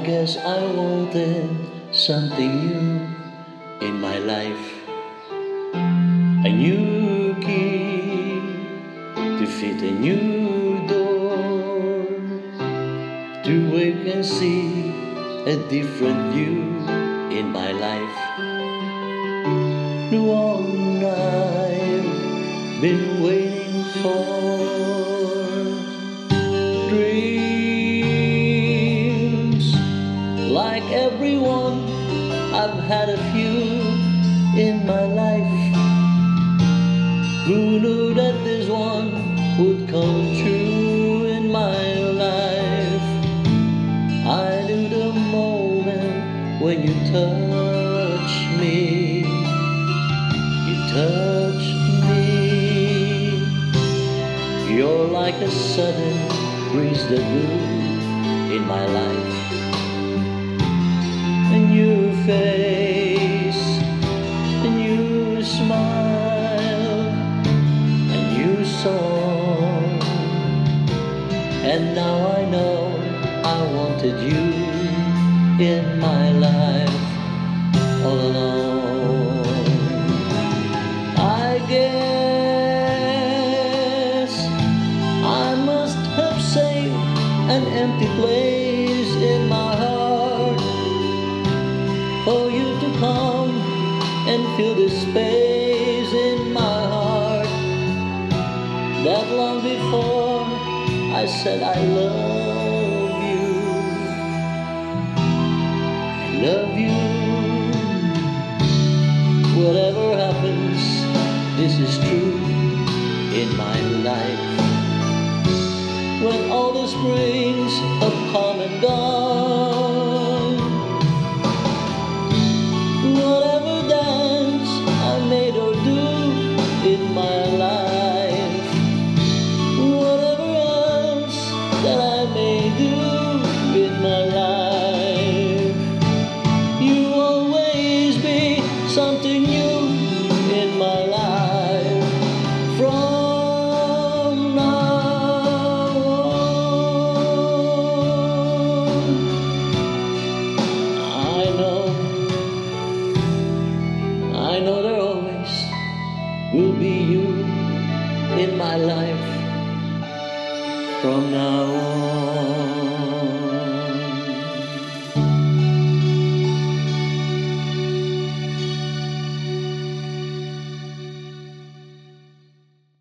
guess I wanted something new in my life. A new key to fit a new door. To wake and see a different view in my life. The one I've been waiting for. Dreams, everyone, I've had a few in my life. Who knew that this one would come true in my life? I knew the moment when you touched me. You touched me. You're like a sudden breeze that blew in my life. Face, a new smile, a new song. And now I know I wanted you in my life fill the space in my heart that long before I said I love you. I love you. Whatever happens, this is true in my life. When all the springs you in my life from now on.